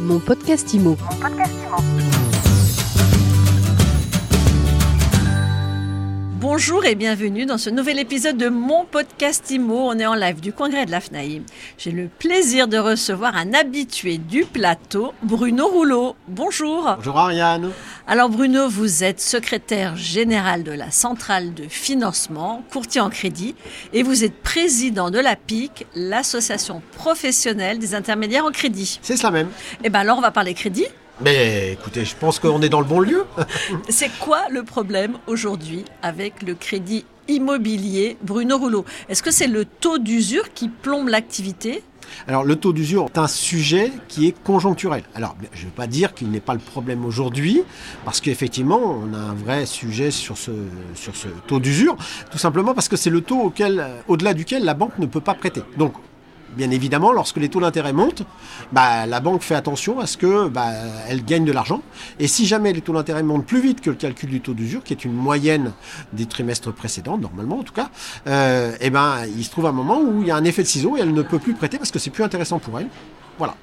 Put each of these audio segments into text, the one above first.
Mon podcast IMO. Bonjour et bienvenue dans ce nouvel épisode de mon podcast IMO. On est en live du congrès de la FNAIM. J'ai le plaisir de recevoir un habitué du plateau, Bruno Rouleau. Bonjour. Bonjour Ariane. Alors Bruno, vous êtes secrétaire général de la centrale de financement, courtier en crédit, et vous êtes président de la PIC, l'association professionnelle des intermédiaires en crédit. C'est cela même. Eh bien alors on va parler crédit. Mais écoutez, je pense qu'on est dans le bon lieu. C'est quoi le problème aujourd'hui avec le crédit immobilier Bruno Rouleau? Est-ce que c'est le taux d'usure qui plombe l'activité? Alors le taux d'usure est un sujet qui est conjoncturel. Alors je ne veux pas dire qu'il n'est pas le problème aujourd'hui, parce qu'effectivement on a un vrai sujet sur ce, sur ce taux d'usure, tout simplement parce que c'est le taux auquel, au-delà duquel la banque ne peut pas prêter. Donc bien évidemment, lorsque les taux d'intérêt montent, bah, la banque fait attention à ce que bah, elle gagne de l'argent. Et si jamais les taux d'intérêt montent plus vite que le calcul du taux d'usure, qui est une moyenne des trimestres précédents, normalement en tout cas, euh, eh ben, il se trouve un moment où il y a un effet de ciseau et elle ne peut plus prêter parce que c'est plus intéressant pour elle. Voilà.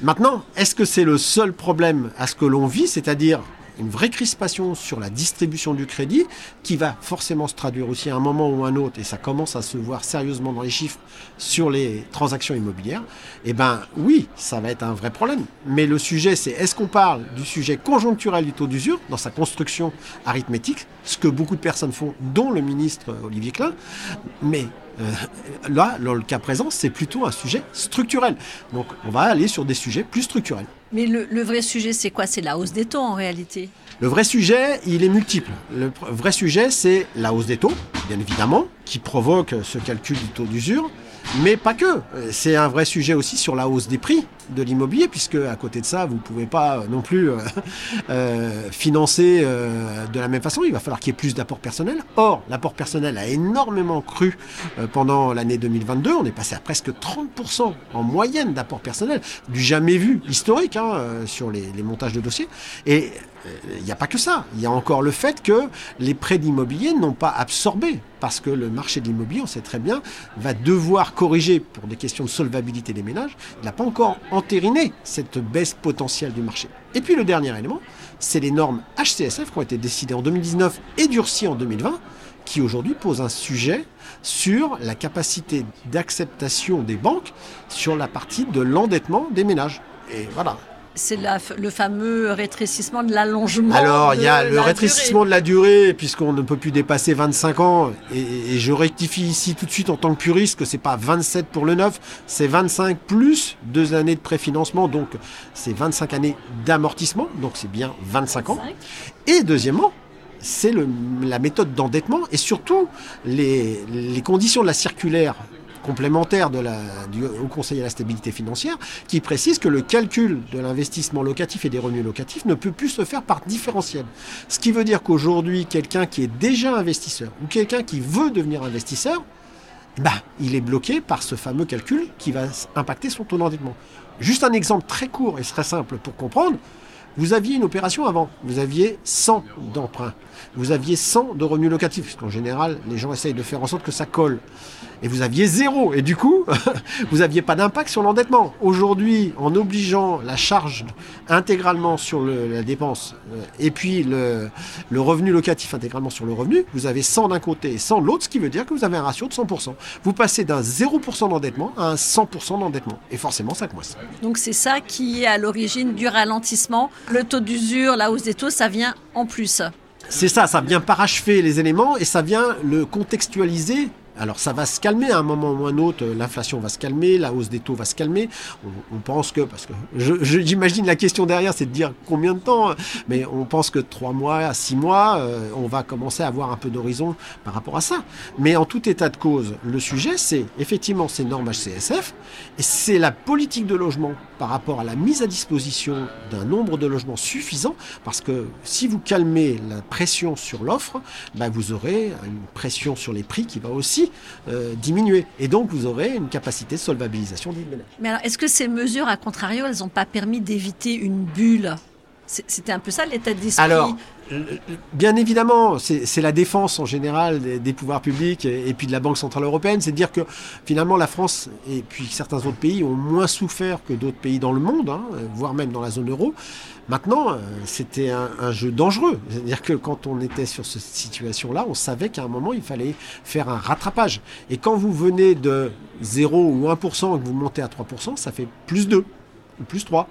Maintenant, est-ce que c'est le seul problème à ce que l'on vit, c'est-à-dire une vraie crispation sur la distribution du crédit qui va forcément se traduire aussi à un moment ou à un autre, et ça commence à se voir sérieusement dans les chiffres sur les transactions immobilières, eh bien oui, ça va être un vrai problème. Mais le sujet, c'est est-ce qu'on parle du sujet conjoncturel du taux d'usure dans sa construction arithmétique, ce que beaucoup de personnes font, dont le ministre Olivier Klein, mais là, dans le cas présent, c'est plutôt un sujet structurel. Donc on va aller sur des sujets plus structurels. Mais le, vrai sujet, c'est quoi? C'est la hausse des taux en réalité Le vrai sujet, il est multiple. Le vrai sujet, c'est la hausse des taux, bien évidemment, qui provoque ce calcul du taux d'usure. Mais pas que. C'est un vrai sujet aussi sur la hausse des prix de l'immobilier, puisque à côté de ça, vous ne pouvez pas non plus euh, euh, financer euh, de la même façon. Il va falloir qu'il y ait plus d'apport personnel. Or, l'apport personnel a énormément cru pendant l'année 2022. On est passé à presque 30% en moyenne d'apport personnel, du jamais vu historique hein, sur les, les montages de dossiers. Et il n'y a pas que ça. Il y a encore le fait que les prêts d'immobilier n'ont pas absorbé, parce que le marché de l'immobilier, on sait très bien, va devoir corriger pour des questions de solvabilité des ménages. Il n'a pas encore entériné cette baisse potentielle du marché. Et puis le dernier élément, c'est les normes HCSF qui ont été décidées en 2019 et durcies en 2020, qui aujourd'hui posent un sujet sur la capacité d'acceptation des banques sur la partie de l'endettement des ménages. Et voilà, c'est le fameux rétrécissement de l'allongement. Alors, il y a le rétrécissement de la durée, puisqu'on ne peut plus dépasser 25 ans. Et, je rectifie ici tout de suite en tant que puriste que c'est pas 27 pour le neuf, c'est 25 plus deux années de préfinancement. Donc, c'est 25 années d'amortissement. Donc, c'est bien 25 ans. Et deuxièmement, c'est la méthode d'endettement et surtout les, les conditions de la circulaire complémentaire Haut Conseil à la stabilité financière qui précise que le calcul de l'investissement locatif et des revenus locatifs ne peut plus se faire par différentiel. Ce qui veut dire qu'aujourd'hui, quelqu'un qui est déjà investisseur ou quelqu'un qui veut devenir investisseur, bah, il est bloqué par ce fameux calcul qui va impacter son taux d'endettement. Juste un exemple très court et très simple pour comprendre. Vous aviez une opération avant, vous aviez 100 d'emprunts, vous aviez 100 de revenus locatifs, puisqu'en général, les gens essayent de faire en sorte que ça colle et vous aviez zéro. Et du coup, vous n'aviez pas d'impact sur l'endettement. Aujourd'hui, en obligeant la charge intégralement sur la dépense euh, et puis le, revenu locatif intégralement sur le revenu, vous avez 100 d'un côté et 100 de l'autre, ce qui veut dire que vous avez un ratio de 100%. Vous passez d'un 0% d'endettement à un 100% d'endettement. Et forcément, ça mois. Donc c'est ça qui est à l'origine du ralentissement. Le taux d'usure, la hausse des taux, ça vient en plus. C'est ça, ça vient parachever les éléments et ça vient le contextualiser alors ça va se calmer à un moment ou à un autre, l'inflation va se calmer, la hausse des taux va se calmer. On, pense que, parce que j'imagine la question derrière, c'est de dire combien de temps, mais on pense que trois mois à six mois, euh, on va commencer à avoir un peu d'horizon par rapport à ça. Mais en tout état de cause, le sujet, c'est effectivement ces normes HCSF, et c'est la politique de logement par rapport à la mise à disposition d'un nombre de logements suffisant, parce que si vous calmez la pression sur l'offre, ben vous aurez une pression sur les prix qui va aussi euh, diminuer. Et donc, vous aurez une capacité de solvabilisation du ménage. Mais alors, est-ce que ces mesures, à contrario, elles n'ont pas permis d'éviter une bulle? C'était un peu ça l'état d'esprit bien évidemment, c'est la défense en général des, pouvoirs publics et, puis de la Banque Centrale Européenne, c'est de dire que finalement la France et puis certains autres pays ont moins souffert que d'autres pays dans le monde, hein, voire même dans la zone euro. Maintenant, euh, c'était un, jeu dangereux. C'est-à-dire que quand on était sur cette situation-là, on savait qu'à un moment, il fallait faire un rattrapage. Et quand vous venez de 0 ou 1% et que vous montez à 3%, ça fait plus 2 ou plus 3.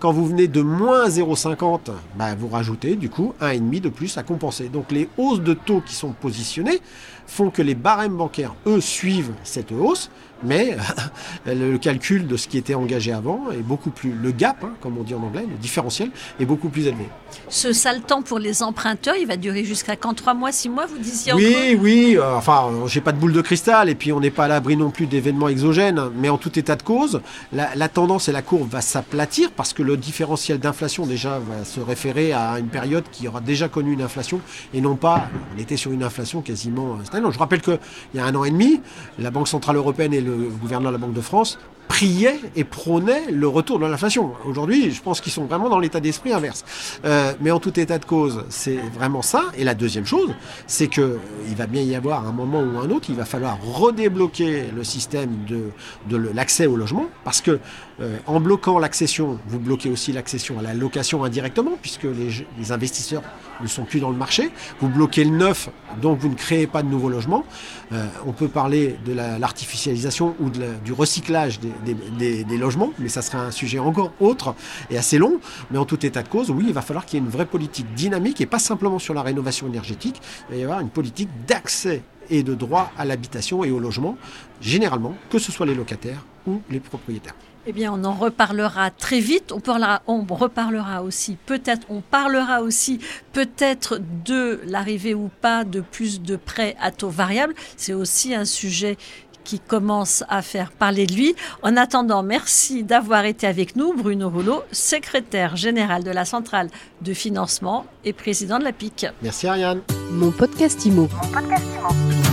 Quand vous venez de moins 0,50, bah, vous rajoutez du coup 1,5 de plus à compenser. Donc les hausses de taux qui sont positionnées font que les barèmes bancaires, eux, suivent cette hausse, mais le calcul de ce qui était engagé avant est beaucoup plus... Le gap, hein, comme on dit en anglais, le différentiel, est beaucoup plus élevé. Ce sale temps pour les emprunteurs, il va durer jusqu'à quand? 3 mois, 6 mois, vous disiez Oui, oui, euh, enfin, j'ai pas de boule de cristal, et puis on n'est pas à l'abri non plus d'événements exogènes, mais en tout état de cause, la, la tendance et la courbe va s'aplatir, parce que le différentiel d'inflation déjà va se référer à une période qui aura déjà connu une inflation, et non pas, on était sur une inflation quasiment... Euh, je rappelle qu'il y a un an et demi, la Banque Centrale Européenne et le gouverneur de la Banque de France priaient et prônaient le retour de l'inflation. Aujourd'hui, je pense qu'ils sont vraiment dans l'état d'esprit inverse. Euh, mais en tout état de cause, c'est vraiment ça. Et la deuxième chose, c'est que il va bien y avoir un moment ou un autre, il va falloir redébloquer le système de, de l'accès au logement, parce que euh, en bloquant l'accession, vous bloquez aussi l'accession à la location indirectement, puisque les, investisseurs ne sont plus dans le marché. Vous bloquez le neuf, donc vous ne créez pas de nouveaux logements. Euh, on peut parler de l'artificialisation ou du recyclage des, des, logements, mais ça sera un sujet encore autre et assez long. Mais en tout état de cause, oui, il va falloir qu'il y ait une vraie politique dynamique et pas simplement sur la rénovation énergétique. Il va y avoir une politique d'accès et de droit à l'habitation et au logement, généralement, que ce soit les locataires ou les propriétaires. Eh bien, on en reparlera très vite. On, parlera, on reparlera aussi, peut-être, on parlera aussi peut-être de l'arrivée ou pas de plus de prêts à taux variable. C'est aussi un sujet qui commence à faire parler de lui. En attendant, merci d'avoir été avec nous, Bruno Rouleau, secrétaire général de la centrale de financement et président de la PIC. Merci Ariane. Mon podcast Mon podcast Imo.